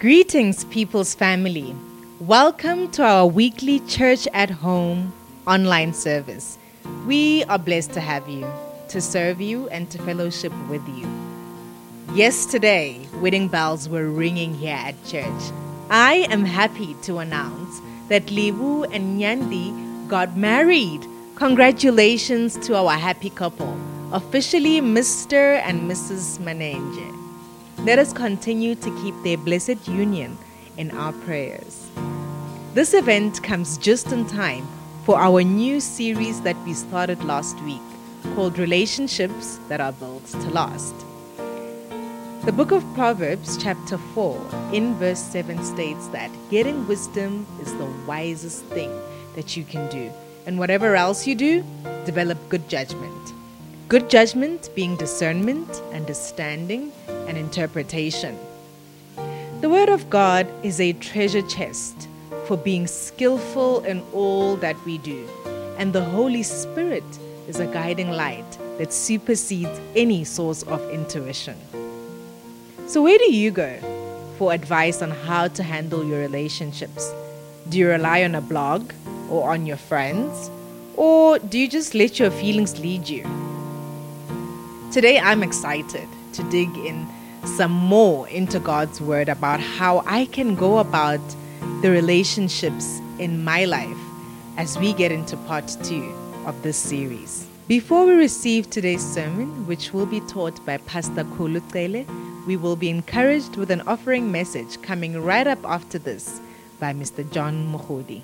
Greetings, People's Family. Welcome to our weekly Church at Home online service. We are blessed to have you, to serve you, and to fellowship with you. Yesterday, wedding bells were ringing here at church. I am happy to announce that Livu and Nyandi got married. Congratulations to our happy couple, officially Mr. and Mrs. Manenge. Let us continue to keep their blessed union in our prayers. This event comes just in time for our new series that we started last week called Relationships That Are Built to Last. The book of Proverbs, chapter 4, in verse 7 states that getting wisdom is the wisest thing that you can do. And whatever else you do, develop good judgment. Good judgment being discernment, understanding, and interpretation. The Word of God is a treasure chest for being skillful in all that we do, and the Holy Spirit is a guiding light that supersedes any source of intuition. So, where do you go for advice on how to handle your relationships? Do you rely on a blog or on your friends? Or do you just let your feelings lead you? Today, I'm excited to dig in some more into God's Word about how I can go about the relationships in my life as we get into part two of this series. Before we receive today's sermon, which will be taught by Pastor Kulu Tsele, we will be encouraged with an offering message coming right up after this by Mr. John Muhodi.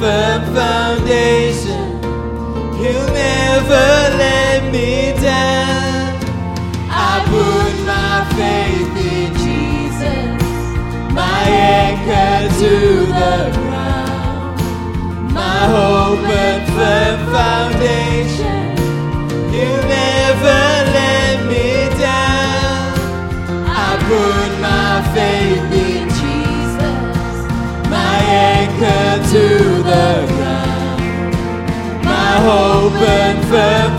fair Burn, firm.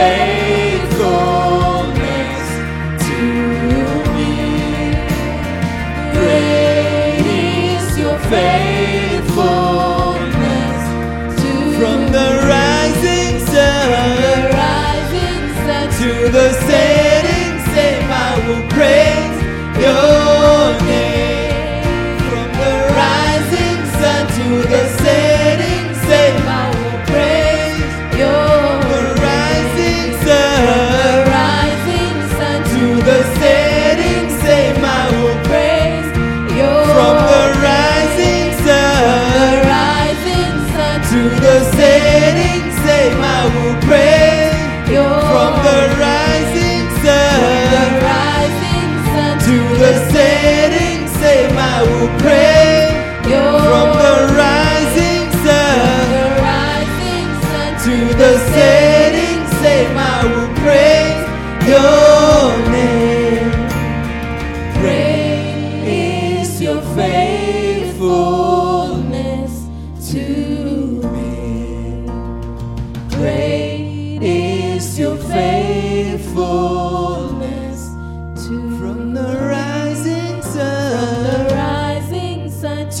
faith.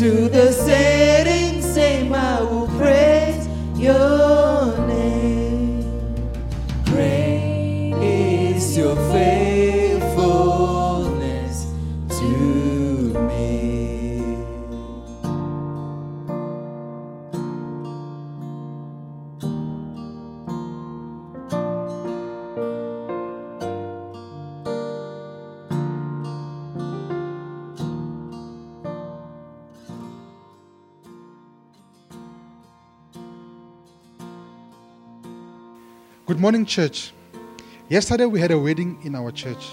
to the same. morning, church. Yesterday we had a wedding in our church.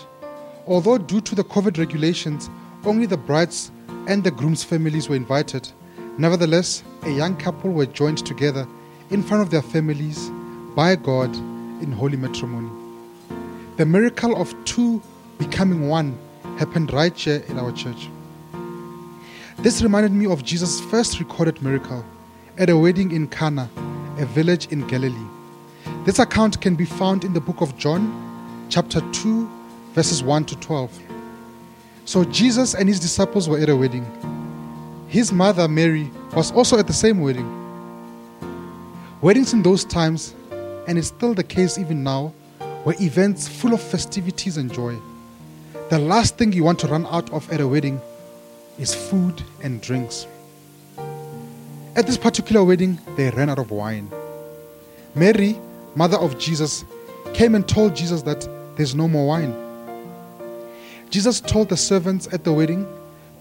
Although, due to the COVID regulations, only the bride's and the groom's families were invited, nevertheless, a young couple were joined together in front of their families by God in holy matrimony. The miracle of two becoming one happened right here in our church. This reminded me of Jesus' first recorded miracle at a wedding in Cana, a village in Galilee. This account can be found in the book of John, chapter 2, verses 1 to 12. So Jesus and his disciples were at a wedding. His mother, Mary, was also at the same wedding. Weddings in those times, and it's still the case even now, were events full of festivities and joy. The last thing you want to run out of at a wedding is food and drinks. At this particular wedding, they ran out of wine. Mary, mother of Jesus, came and told Jesus that there's no more wine. Jesus told the servants at the wedding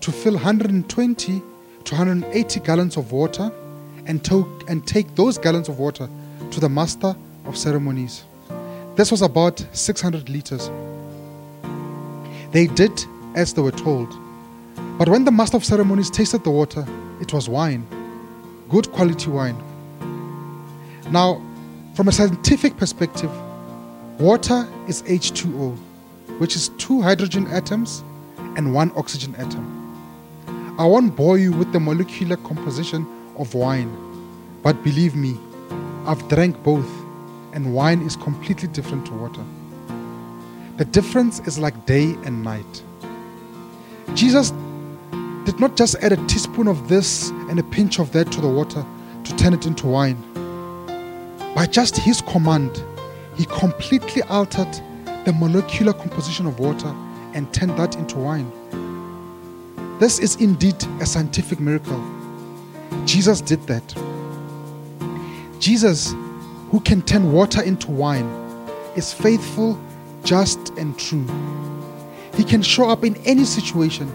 to fill 120 to 180 gallons of water and, to, and take those gallons of water to the master of ceremonies. This was about 600 liters. They did as they were told. But when the master of ceremonies tasted the water, it was wine, good quality wine. Now, from a scientific perspective, water is H2O, which is two hydrogen atoms and one oxygen atom. I won't bore you with the molecular composition of wine, but believe me, I've drank both, and wine is completely different to water. The difference is like day and night. Jesus did not just add a teaspoon of this and a pinch of that to the water to turn it into wine. By just his command, he completely altered the molecular composition of water and turned that into wine. This is indeed a scientific miracle. Jesus did that. Jesus, who can turn water into wine, is faithful, just, and true. He can show up in any situation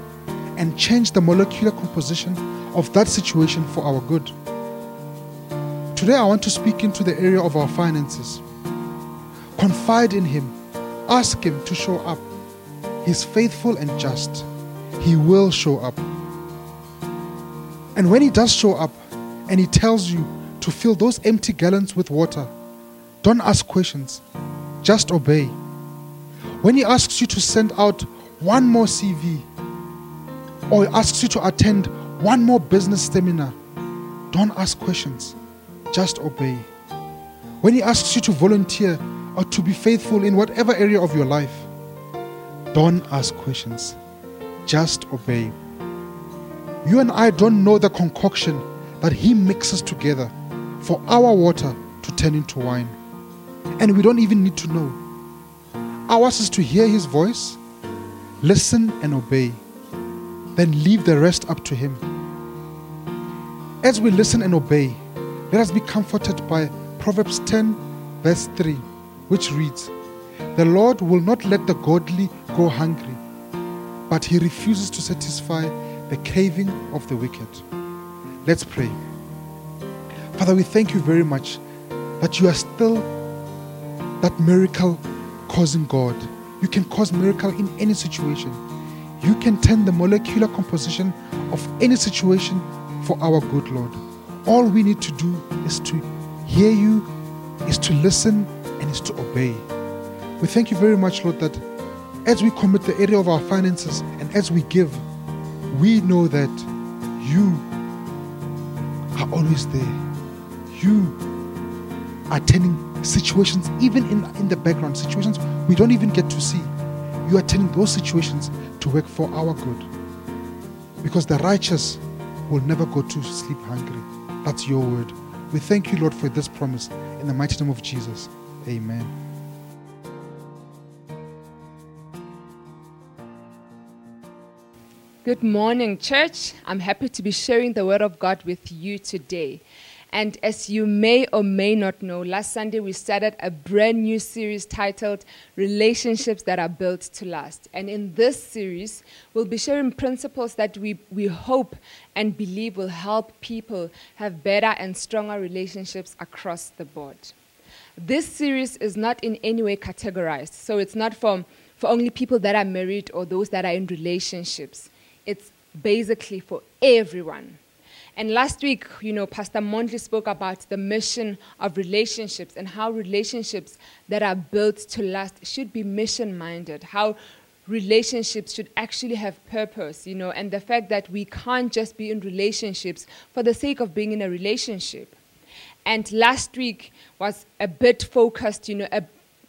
and change the molecular composition of that situation for our good. Today, I want to speak into the area of our finances. Confide in Him, ask Him to show up. He's faithful and just. He will show up. And when He does show up and He tells you to fill those empty gallons with water, don't ask questions, just obey. When He asks you to send out one more CV or He asks you to attend one more business seminar, don't ask questions, just obey. When He asks you to volunteer or to be faithful in whatever area of your life, don't ask questions, just obey. You and I don't know the concoction that He mixes together for our water to turn into wine. And we don't even need to know. Ours is to hear His voice, listen and obey, then leave the rest up to Him. As we listen and obey, let us be comforted by Proverbs 10, verse 3, which reads, The Lord will not let the godly go hungry, but He refuses to satisfy the caving of the wicked. Let's pray. Father, we thank you very much that you are still that miracle causing God. You can cause miracle in any situation. You can turn the molecular composition of any situation for our good Lord. All we need to do is to hear you, is to listen, and is to obey. We thank you very much, Lord, that as we commit the area of our finances and as we give, we know that you are always there. You are turning situations, even in, in the background, situations we don't even get to see. You are turning those situations to work for our good. Because the righteous will never go to sleep hungry. That's your word. We thank you, Lord, for this promise. In the mighty name of Jesus. Amen. Good morning, church. I'm happy to be sharing the Word of God with you today. And as you may or may not know, last Sunday we started a brand new series titled Relationships That Are Built to Last. And in this series, we'll be sharing principles that we, we hope and believe will help people have better and stronger relationships across the board. This series is not in any way categorized, so it's not for, for only people that are married or those that are in relationships. It's basically for everyone. And last week, you know, Pastor Montley spoke about the mission of relationships and how relationships that are built to last should be mission minded, how relationships should actually have purpose, you know, and the fact that we can't just be in relationships for the sake of being in a relationship. And last week was a bit focused, you know, a,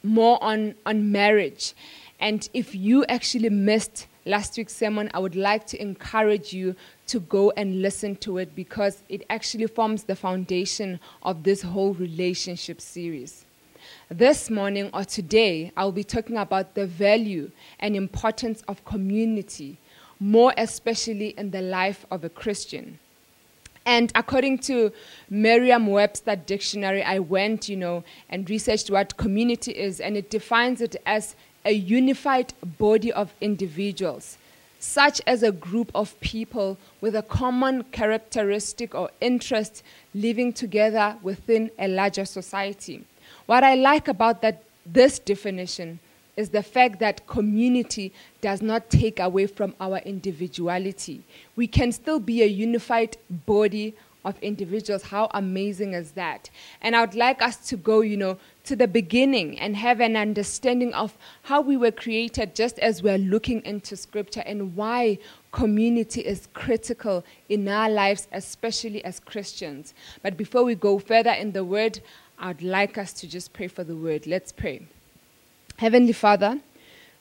more on, on marriage. And if you actually missed last week's sermon, I would like to encourage you to go and listen to it because it actually forms the foundation of this whole relationship series. This morning or today, I'll be talking about the value and importance of community, more especially in the life of a Christian. And according to Merriam-Webster dictionary, I went, you know, and researched what community is, and it defines it as a unified body of individuals, such as a group of people with a common characteristic or interest living together within a larger society. What I like about that, this definition is the fact that community does not take away from our individuality. We can still be a unified body of individuals. How amazing is that? And I would like us to go, you know, to the beginning and have an understanding of how we were created just as we're looking into scripture and why community is critical in our lives, especially as Christians. But before we go further in the word, I'd like us to just pray for the word. Let's pray. Heavenly Father,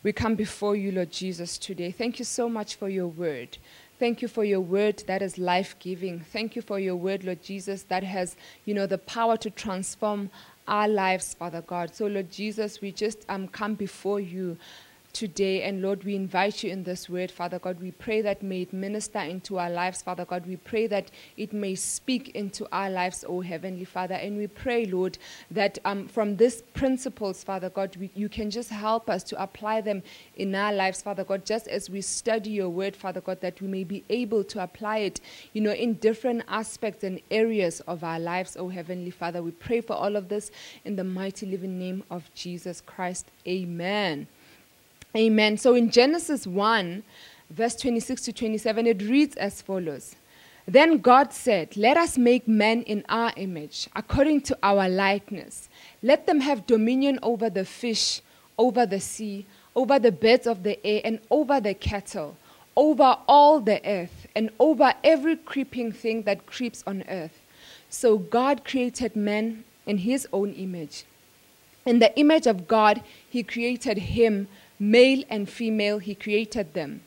we come before you, Lord Jesus, today. Thank you so much for your word. Thank you for your word that is life giving. Thank you for your word, Lord Jesus, that has, you know, the power to transform our lives, Father God. So, Lord Jesus, we just um, come before you today. And Lord, we invite you in this word, Father God. We pray that may it minister into our lives, Father God. We pray that it may speak into our lives, O Heavenly Father. And we pray, Lord, that um, from these principles, Father God, we, you can just help us to apply them in our lives, Father God, just as we study your word, Father God, that we may be able to apply it, you know, in different aspects and areas of our lives, O Heavenly Father. We pray for all of this in the mighty living name of Jesus Christ. Amen. Amen. So in Genesis 1, verse 26 to 27, it reads as follows Then God said, Let us make man in our image, according to our likeness. Let them have dominion over the fish, over the sea, over the birds of the air, and over the cattle, over all the earth, and over every creeping thing that creeps on earth. So God created man in his own image. In the image of God, he created him male and female, he created them.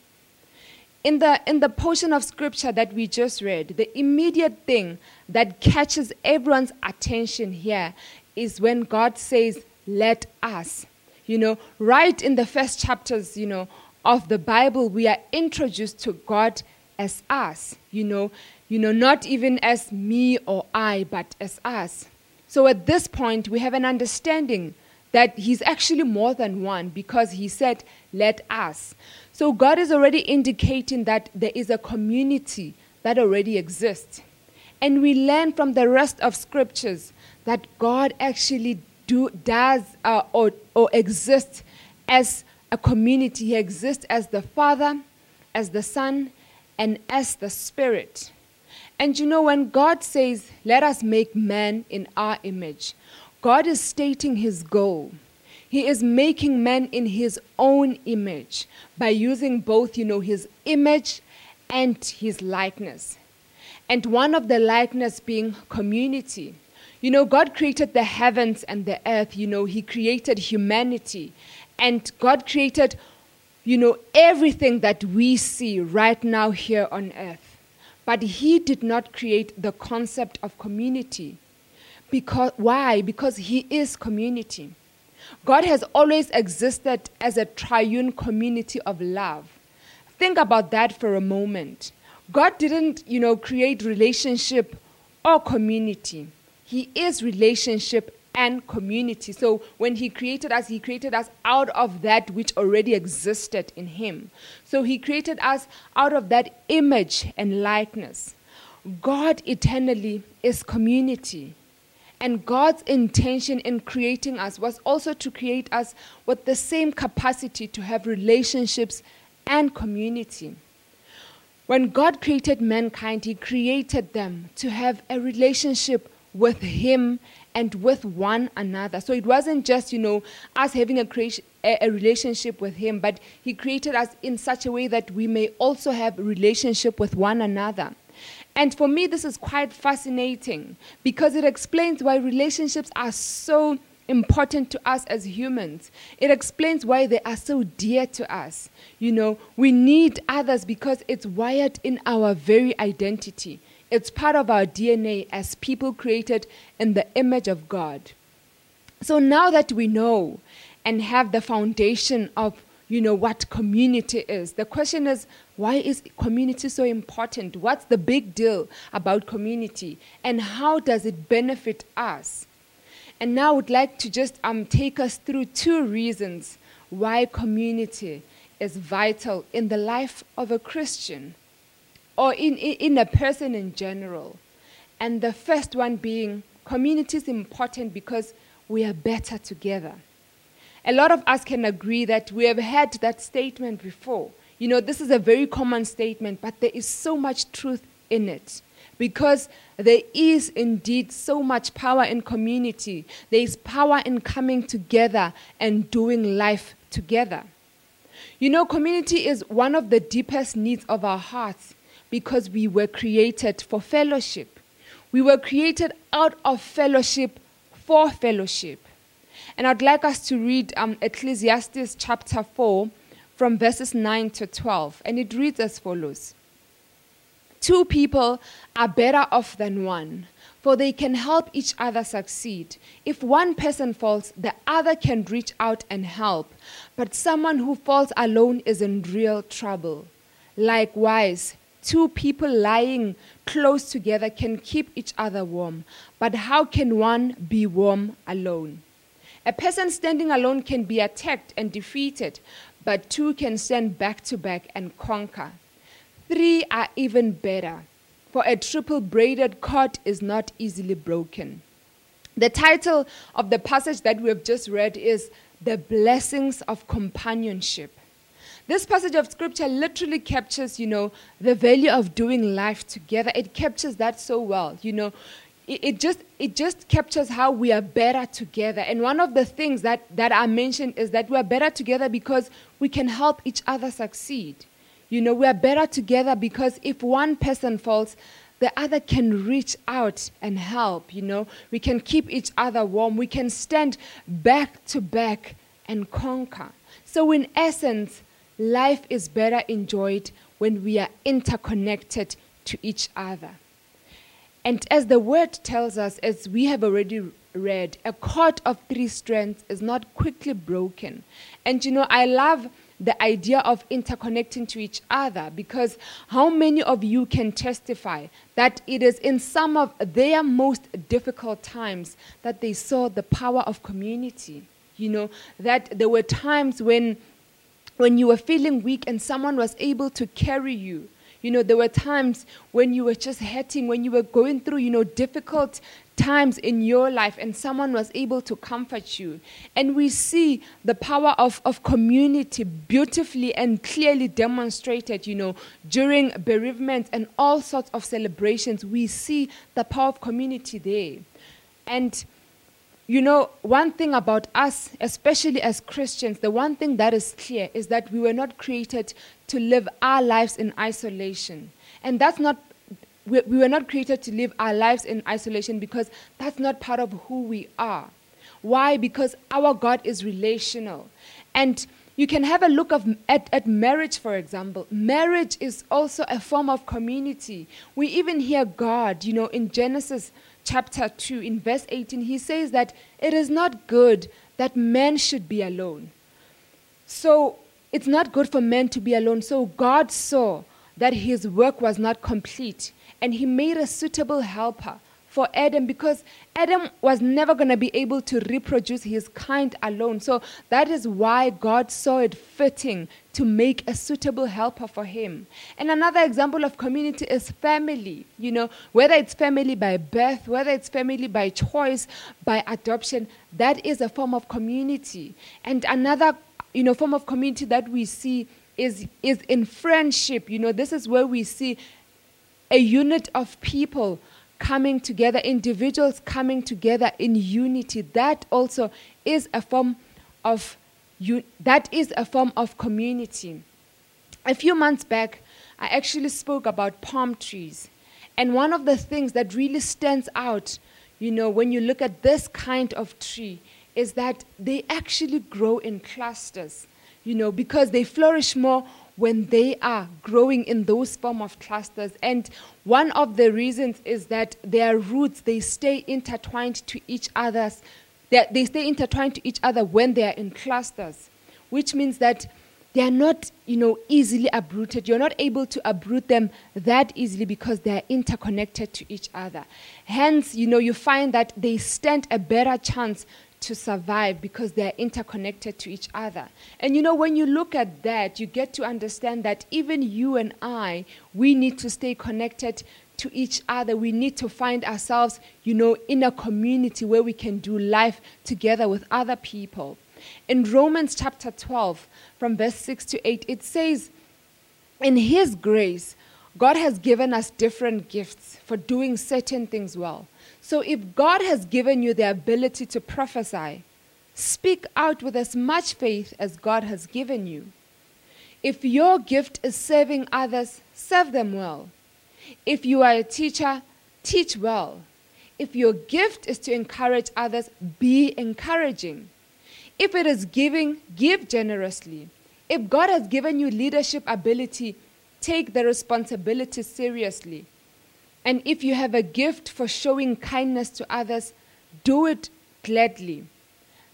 In the, in the portion of scripture that we just read, the immediate thing that catches everyone's attention here is when God says, Let us. You know, right in the first chapters, you know, of the Bible, we are introduced to God as us, you know, you know, not even as me or I, but as us. So at this point, we have an understanding that he's actually more than one because he said, Let us. So God is already indicating that there is a community that already exists. And we learn from the rest of scriptures that God actually do, does uh, or, or exists as a community. He exists as the Father, as the Son, and as the Spirit. And you know, when God says, Let us make man in our image, God is stating his goal. He is making man in his own image by using both, you know, his image and his likeness. And one of the likeness being community. You know, God created the heavens and the earth, you know, He created humanity. And God created, you know, everything that we see right now here on earth. But He did not create the concept of community. Because, why? Because He is community. God has always existed as a triune community of love. Think about that for a moment. God didn't, you know, create relationship or community. He is relationship and community. So when he created us, he created us out of that which already existed in him. So he created us out of that image and likeness. God eternally is community. And God's intention in creating us was also to create us with the same capacity to have relationships and community. When God created mankind, He created them to have a relationship with Him and with one another. So it wasn't just, you know, us having a, creation, a, relationship with Him, but He created us in such a way that we may also have relationship with one another. And for me, this is quite fascinating because it explains why relationships are so important to us as humans. It explains why they are so dear to us. You know, we need others because it's wired in our very identity. It's part of our DNA as people created in the image of God. So now that we know and have the foundation of you know what community is the question is why is community so important? What's the big deal about community? And how does it benefit us? And now i would like to just um, take us through two reasons why community is vital in the life of a christian or in, in, in a person in general. And the first one being community is important because we are better together. A lot of us can agree that we have had that statement before. You know, this is a very common statement, but there is so much truth in it because there is indeed so much power in community. There is power in coming together and doing life together. You know, community is one of the deepest needs of our hearts because we were created for fellowship. We were created out of fellowship for fellowship. And I'd like us to read um, Ecclesiastes chapter 4 from verses 9 to 12. And it reads as follows Two people are better off than one, for they can help each other succeed. If one person falls, the other can reach out and help. But someone who falls alone is in real trouble. Likewise, two people lying close together can keep each other warm. But how can one be warm alone? A person standing alone can be attacked and defeated, but two can stand back to back and conquer. Three are even better, for a triple braided cord is not easily broken. The title of the passage that we have just read is The Blessings of Companionship. This passage of scripture literally captures, you know, the value of doing life together. It captures that so well. You know, it, just it just captures how we are better together. And one of the things that, that I mentioned is that we are better together because we can help each other succeed. You know, we are better together because if one person falls, the other can reach out and help. You know, we can keep each other warm. We can stand back to back and conquer. So, in essence, life is better enjoyed when we are interconnected to each other. And as the word tells us, as we have already read, a cord of three strands is not quickly broken. And you know, I love the idea of interconnecting to each other because how many of you can testify that it is in some of their most difficult times that they saw the power of community? You know, that there were times when when you were feeling weak and someone was able to carry you you know, there were times when you were just hurting, when you were going through, you know, difficult times in your life and someone was able to comfort you. And we see the power of, of community beautifully and clearly demonstrated, you know, during bereavement and all sorts of celebrations. We see the power of community there. And you know, one thing about us, especially as Christians, the one thing that is clear is that we were not created to live our lives in isolation. And that's not, we, we were not created to live our lives in isolation because that's not part of who we are. Why? Because our God is relational. And you can have a look of, at, at marriage, for example. Marriage is also a form of community. We even hear God, you know, in Genesis chapter 2, in verse 18, he says that it is not good that man should be alone. So it's not good for men to be alone. So God saw that his work was not complete, and he made a suitable helper for Adam because Adam was never going to be able to reproduce his kind alone. So that is why God saw it fitting to make a suitable helper for him. And another example of community is family. You know, whether it's family by birth, whether it's family by choice, by adoption, that is a form of community. And another, you know, form of community that we see is is in friendship. You know, this is where we see a unit of people coming together, individuals coming together in unity. That also is a form of you. that is a form of community. A few months back, I actually spoke about palm trees. And one of the things that really stands out, you know, when you look at this kind of tree, is that they actually grow in clusters, you know, because they flourish more when they are growing in those form of clusters. And one of the reasons is that their roots, they stay intertwined to each other's, they, they stay intertwined to each other when they are in clusters, which means that they are not, you know, easily uprooted. You're not able to uproot them that easily because they are interconnected to each other. Hence, you know, you find that they stand a better chance to survive because they're interconnected to each other. And you know, when you look at that, you get to understand that even you and I, we need to stay connected to each other. We need to find ourselves, you know, in a community where we can do life together with other people. In Romans chapter 12, from verse 6 to 8, it says, In His grace, God has given us different gifts for doing certain things well. So if God has given you the ability to prophesy, speak out with as much faith as God has given you. If your gift is serving others, serve them well. If you are a teacher, teach well. If your gift is to encourage others, be encouraging. If it is giving, give generously. If God has given you leadership ability, take the responsibility seriously. And if you have a gift for showing kindness to others, do it gladly.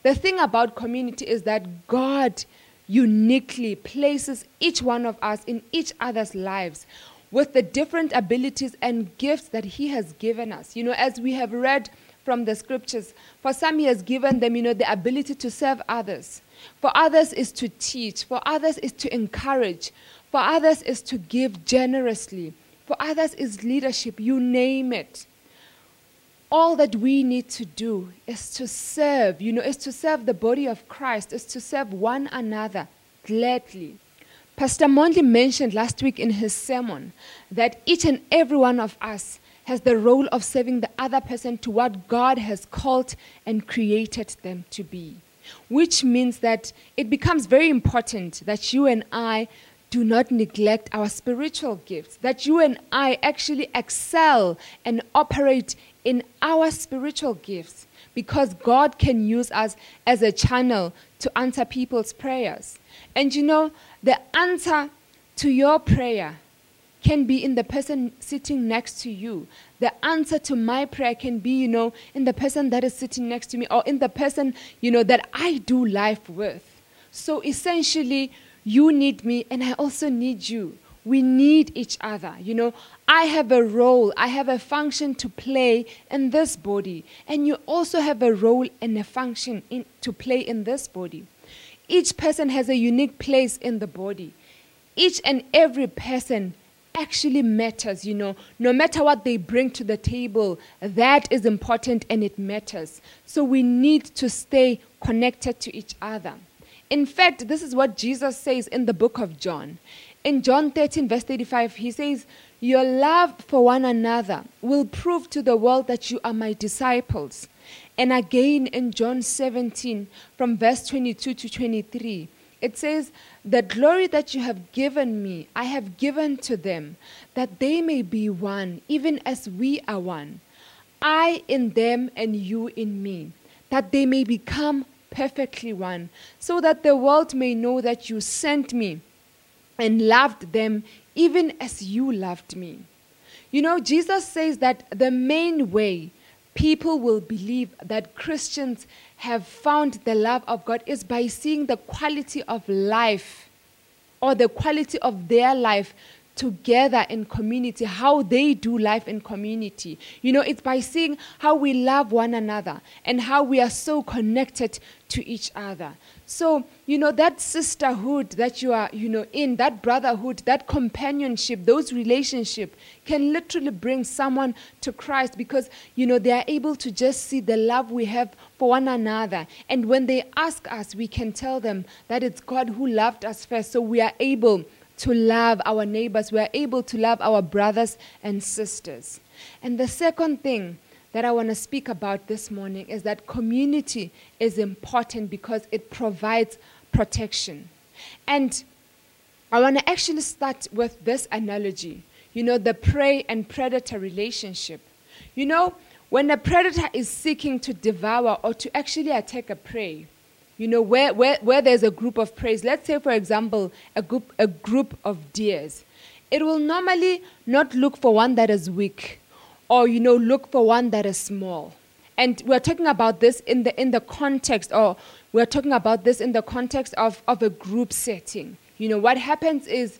The thing about community is that God uniquely places each one of us in each other's lives with the different abilities and gifts that He has given us. You know, as we have read from the scriptures, for some, He has given them, you know, the ability to serve others. For others is to teach. For others is to encourage. For others is to give generously. For others is leadership, you name it. All that we need to do is to serve, you know, is to serve the body of Christ, is to serve one another gladly. Pastor Mondley mentioned last week in his sermon that each and every one of us has the role of serving the other person to what God has called and created them to be. Which means that it becomes very important that you and I do not neglect our spiritual gifts, that you and I actually excel and operate in our spiritual gifts because God can use us as a channel to answer people's prayers. And you know, the answer to your prayer can be in the person sitting next to you. The answer to my prayer can be, you know, in the person that is sitting next to me or in the person, you know, that I do life with. So essentially, you need me, and I also need you. We need each other. You know, I have a role, I have a function to play in this body, and you also have a role and a function in, to play in this body. Each person has a unique place in the body. Each and every person actually matters, you know. No matter what they bring to the table, that is important and it matters. So we need to stay connected to each other. In fact, this is what Jesus says in the book of John. In John 13, verse 35, he says, Your love for one another will prove to the world that you are my disciples. And again in John 17, from verse 22 to 23, it says, The glory that you have given me, I have given to them, that they may be one, even as we are one. I in them and you in me, that they may become perfectly one, so that the world may know that you sent me and loved them even as you loved me. You know, Jesus says that the main way people will believe that Christians have found the love of God is by seeing the quality of life or the quality of their life together in community, how they do life in community. You know, it's by seeing how we love one another and how we are so connected to each other. So, you know, that sisterhood that you are, you know, in, that brotherhood, that companionship, those relationships can literally bring someone to Christ because, you know, they are able to just see the love we have for one another. And when they ask us, we can tell them that it's God who loved us first. So we are able to love our neighbors. We are able to love our brothers and sisters. And the second thing that I want to speak about this morning is that community is important because it provides protection. And I want to actually start with this analogy. you know, the prey and predator relationship. You know, when a predator is seeking to devour or to actually attack a prey, you know, where, where, where there's a group of prey, let's say, for example, a group, a group of deers, it will normally not look for one that is weak or, you know, look for one that is small. And we're talking about this in the, in the context, or we're talking about this in the context of, of a group setting. You know, what happens is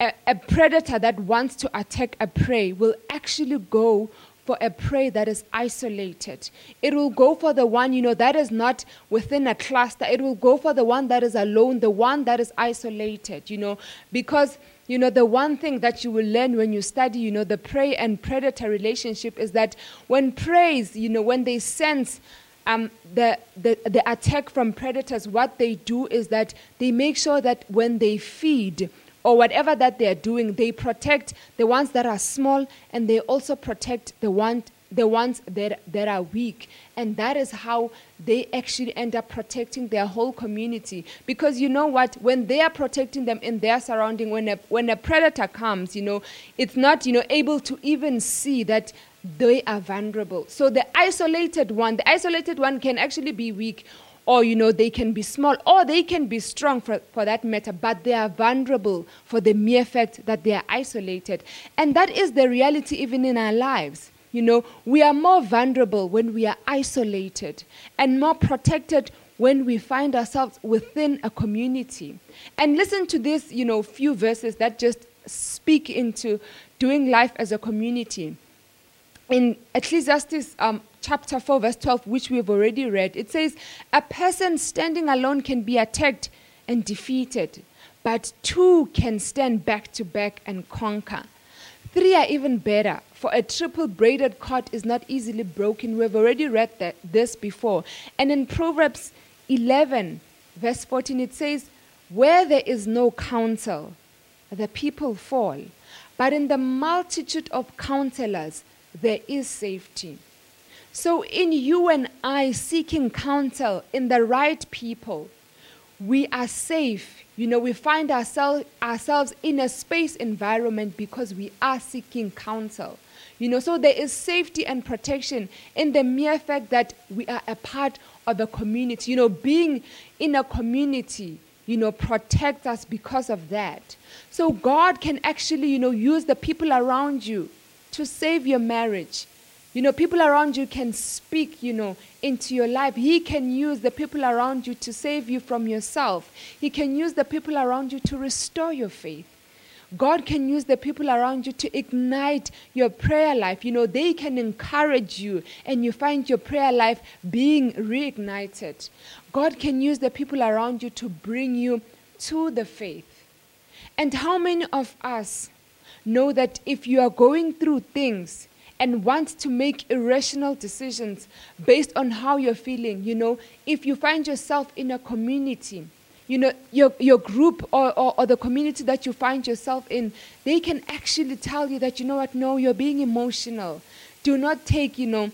a, a predator that wants to attack a prey will actually go for a prey that is isolated. It will go for the one, you know, that is not within a cluster. It will go for the one that is alone, the one that is isolated, you know, because, you know, the one thing that you will learn when you study, you know, the prey and predator relationship is that when preys, you know, when they sense um, the, the, the attack from predators, what they do is that they make sure that when they feed, or whatever that they're doing, they protect the ones that are small and they also protect the, one, the ones that, that are weak. And that is how they actually end up protecting their whole community. Because you know what? When they are protecting them in their surrounding, when a, when a predator comes, you know, it's not, you know, able to even see that they are vulnerable. So the isolated one, the isolated one can actually be weak or you know they can be small or they can be strong for, for that matter but they are vulnerable for the mere fact that they are isolated. And that is the reality even in our lives. You know we are more vulnerable when we are isolated and more protected when we find ourselves within a community. And listen to this you know few verses that just speak into doing life as a community in Ecclesiastes um, chapter 4, verse 12, which we've already read, it says, A person standing alone can be attacked and defeated, but two can stand back to back and conquer. Three are even better, for a triple braided cord is not easily broken. We've already read that, this before. And in Proverbs 11, verse 14, it says, Where there is no counsel, the people fall, but in the multitude of counselors, there is safety. So, in you and I seeking counsel in the right people, we are safe. You know, we find ourselves ourselves in a space environment because we are seeking counsel. You know, so there is safety and protection in the mere fact that we are a part of a community. You know, being in a community, you know, protects us because of that. So God can actually, you know, use the people around you to save your marriage you know, people around you can speak, you know, into your life. He can use the people around you to save you from yourself. He can use the people around you to restore your faith. God can use the people around you to ignite your prayer life. You know, they can encourage you and you find your prayer life being reignited. God can use the people around you to bring you to the faith. And how many of us know that if you are going through things, and want to make irrational decisions based on how you're feeling. You know, if you find yourself in a community, you know, your, your group or, or, or, the community that you find yourself in, they can actually tell you that, you know what, no, you're being emotional. Do not take, you know,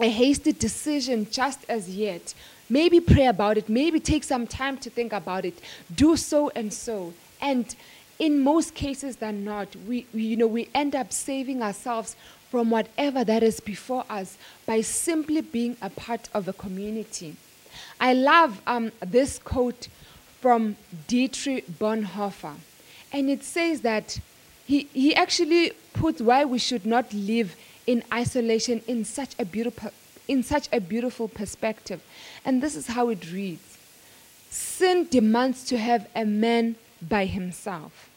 a hasty decision just as yet. Maybe pray about it. Maybe take some time to think about it. Do so and so. And in most cases than not, we, we, you know, we end up saving ourselves from whatever that is before us by simply being a part of a community. I love um, this quote from Dietrich Bonhoeffer, and it says that he, he actually puts why we should not live in isolation in such a beautiful in such a beautiful perspective. And this is how it reads. Sin demands to have a man by himself.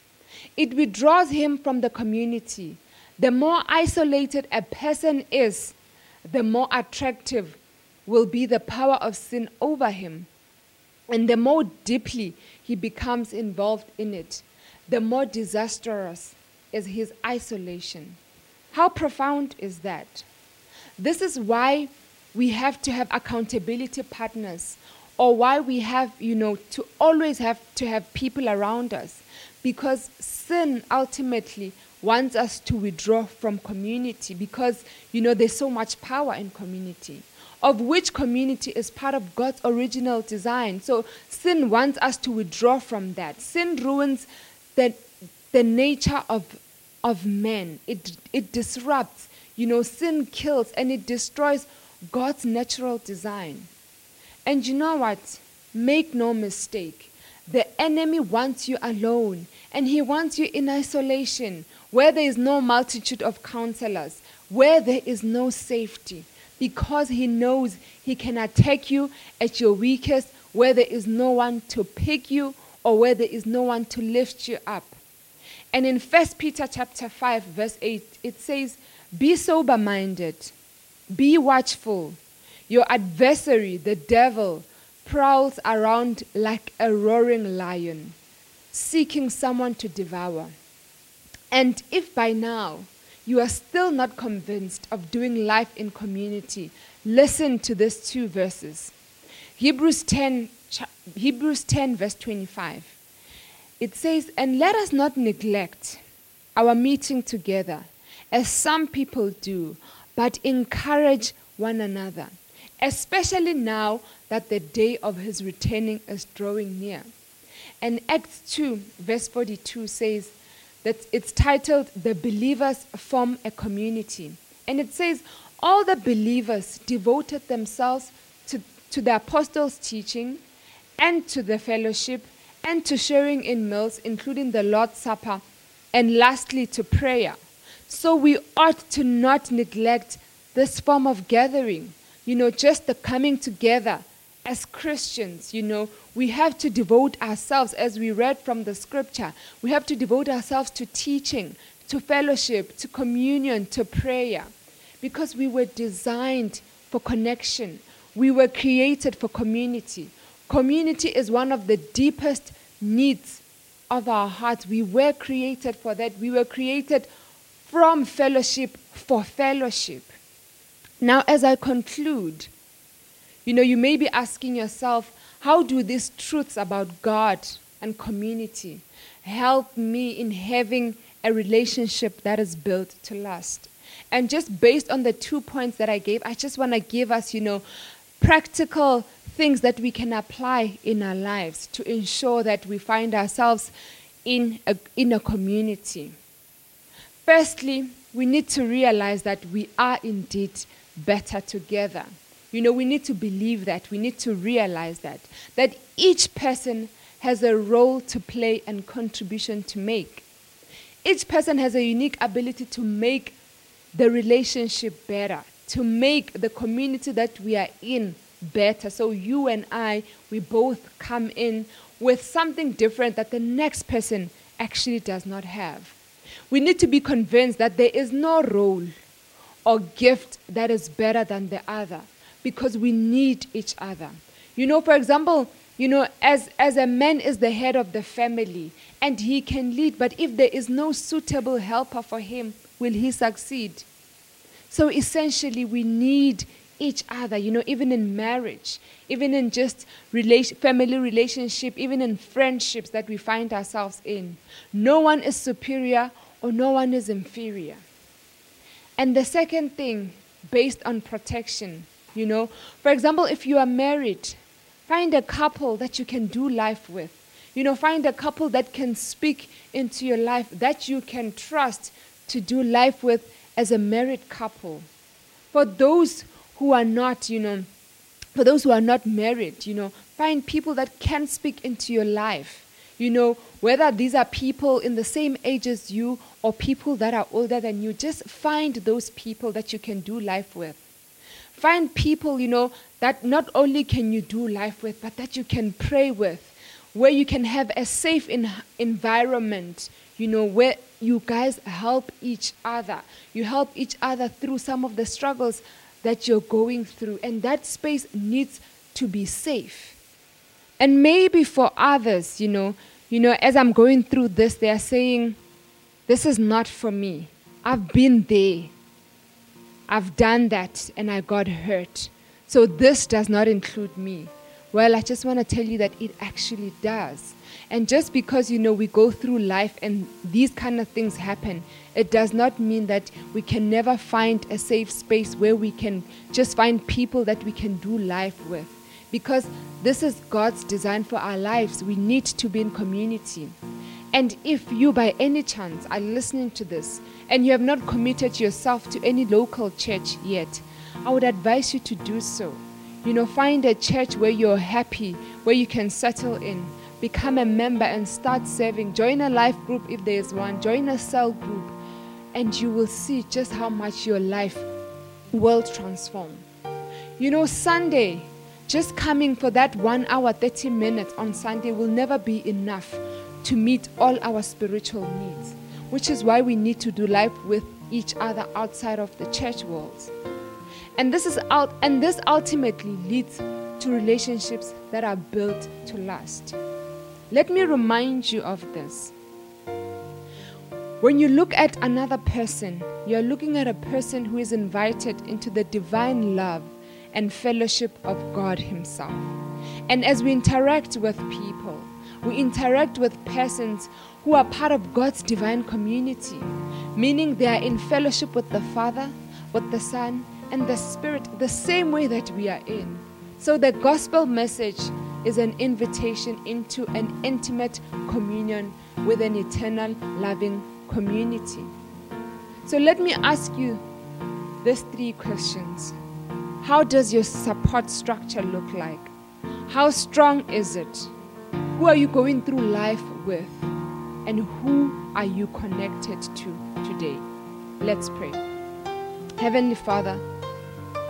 It withdraws him from the community the more isolated a person is, the more attractive will be the power of sin over him. And the more deeply he becomes involved in it, the more disastrous is his isolation. How profound is that? This is why we have to have accountability partners or why we have, you know, to always have to have people around us because sin ultimately wants us to withdraw from community because, you know, there's so much power in community, of which community is part of God's original design. So sin wants us to withdraw from that. Sin ruins the, the nature of, of men. It, it disrupts, you know, sin kills and it destroys God's natural design. And you know what? Make no mistake. The enemy wants you alone and he wants you in isolation where there is no multitude of counselors, where there is no safety, because he knows he can attack you at your weakest, where there is no one to pick you or where there is no one to lift you up. And in 1 Peter chapter 5 verse 8 it says, "Be sober-minded, be watchful. Your adversary, the devil, prowls around like a roaring lion, seeking someone to devour." And if by now you are still not convinced of doing life in community, listen to these two verses. Hebrews 10, Hebrews 10, verse 25. It says, And let us not neglect our meeting together, as some people do, but encourage one another, especially now that the day of his returning is drawing near. And Acts 2, verse 42 says, that it's titled The Believers Form a Community. And it says, All the believers devoted themselves to, to the apostles' teaching and to the fellowship and to sharing in meals, including the Lord's Supper, and lastly to prayer. So we ought to not neglect this form of gathering, you know, just the coming together as Christians, you know, we have to devote ourselves, as we read from the scripture, we have to devote ourselves to teaching, to fellowship, to communion, to prayer, because we were designed for connection. We were created for community. Community is one of the deepest needs of our hearts. We were created for that. We were created from fellowship for fellowship. Now, as I conclude, you know, you may be asking yourself, how do these truths about God and community help me in having a relationship that is built to last? And just based on the two points that I gave, I just want to give us, you know, practical things that we can apply in our lives to ensure that we find ourselves in a, in a community. Firstly, we need to realize that we are indeed better together. You know, we need to believe that. We need to realize that. That each person has a role to play and contribution to make. Each person has a unique ability to make the relationship better, to make the community that we are in better. So you and I, we both come in with something different that the next person actually does not have. We need to be convinced that there is no role or gift that is better than the other because we need each other. You know, for example, you know, as, as a man is the head of the family and he can lead, but if there is no suitable helper for him, will he succeed? So essentially, we need each other, you know, even in marriage, even in just relation, family relationship, even in friendships that we find ourselves in. No one is superior or no one is inferior. And the second thing, based on protection, you know, for example, if you are married, find a couple that you can do life with. You know, find a couple that can speak into your life, that you can trust to do life with as a married couple. For those who are not, you know, for those who are not married, you know, find people that can speak into your life. You know, whether these are people in the same age as you or people that are older than you, just find those people that you can do life with. Find people, you know, that not only can you do life with, but that you can pray with, where you can have a safe in- environment, you know, where you guys help each other. You help each other through some of the struggles that you're going through. And that space needs to be safe. And maybe for others, you know, you know, as I'm going through this, they are saying, This is not for me. I've been there. I've done that and I got hurt. So this does not include me. Well, I just want to tell you that it actually does. And just because you know we go through life and these kind of things happen, it does not mean that we can never find a safe space where we can just find people that we can do life with. Because this is God's design for our lives. We need to be in community. And if you, by any chance, are listening to this and you have not committed yourself to any local church yet, I would advise you to do so. You know, find a church where you're happy, where you can settle in, become a member and start serving. Join a life group if there is one, join a cell group, and you will see just how much your life will transform. You know, Sunday, just coming for that one hour, 30 minutes on Sunday will never be enough to meet all our spiritual needs, which is why we need to do life with each other outside of the church walls. And this is out and this ultimately leads to relationships that are built to last. Let me remind you of this. When you look at another person, you're looking at a person who is invited into the divine love and fellowship of God Himself. And as we interact with people, we interact with persons who are part of God's divine community, meaning they are in fellowship with the Father, with the Son, and the Spirit, the same way that we are in. So the gospel message is an invitation into an intimate communion with an eternal, loving community. So let me ask you these three questions How does your support structure look like? How strong is it? Who are you going through life with? And who are you connected to today? Let's pray. Heavenly Father,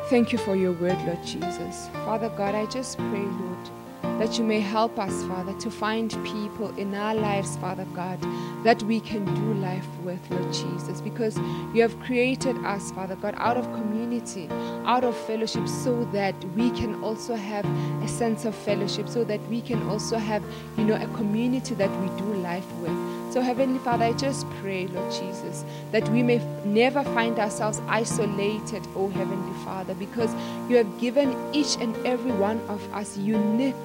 thank you for your word, Lord Jesus. Father God, I just pray, Lord that you may help us, Father, to find people in our lives, Father God, that we can do life with, Lord Jesus, because you have created us, Father God, out of community, out of fellowship, so that we can also have a sense of fellowship, so that we can also have, you know, a community that we do life with. So, Heavenly Father, I just pray, Lord Jesus, that we may never find ourselves isolated, oh Heavenly Father, because you have given each and every one of us unique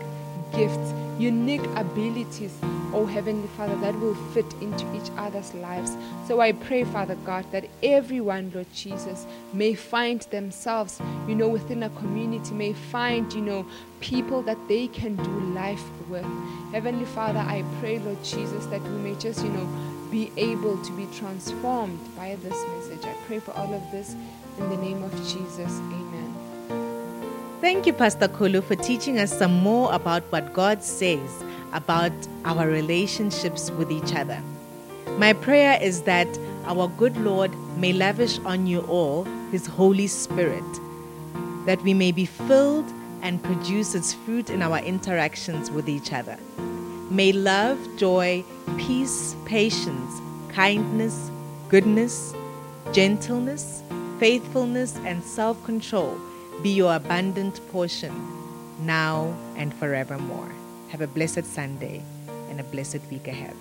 gifts, unique abilities, oh Heavenly Father, that will fit into each other's lives. So I pray, Father God, that everyone, Lord Jesus, may find themselves, you know, within a community, may find, you know, people that they can do life with. Heavenly Father, I pray, Lord Jesus, that we may just, you know, be able to be transformed by this message. I pray for all of this in the name of Jesus. Amen. Thank you, Pastor Kulu, for teaching us some more about what God says about our relationships with each other. My prayer is that our good Lord may lavish on you all His Holy Spirit, that we may be filled and produce its fruit in our interactions with each other. May love, joy, peace, patience, kindness, goodness, gentleness, faithfulness, and self control be your abundant portion now and forevermore. Have a blessed Sunday and a blessed week ahead.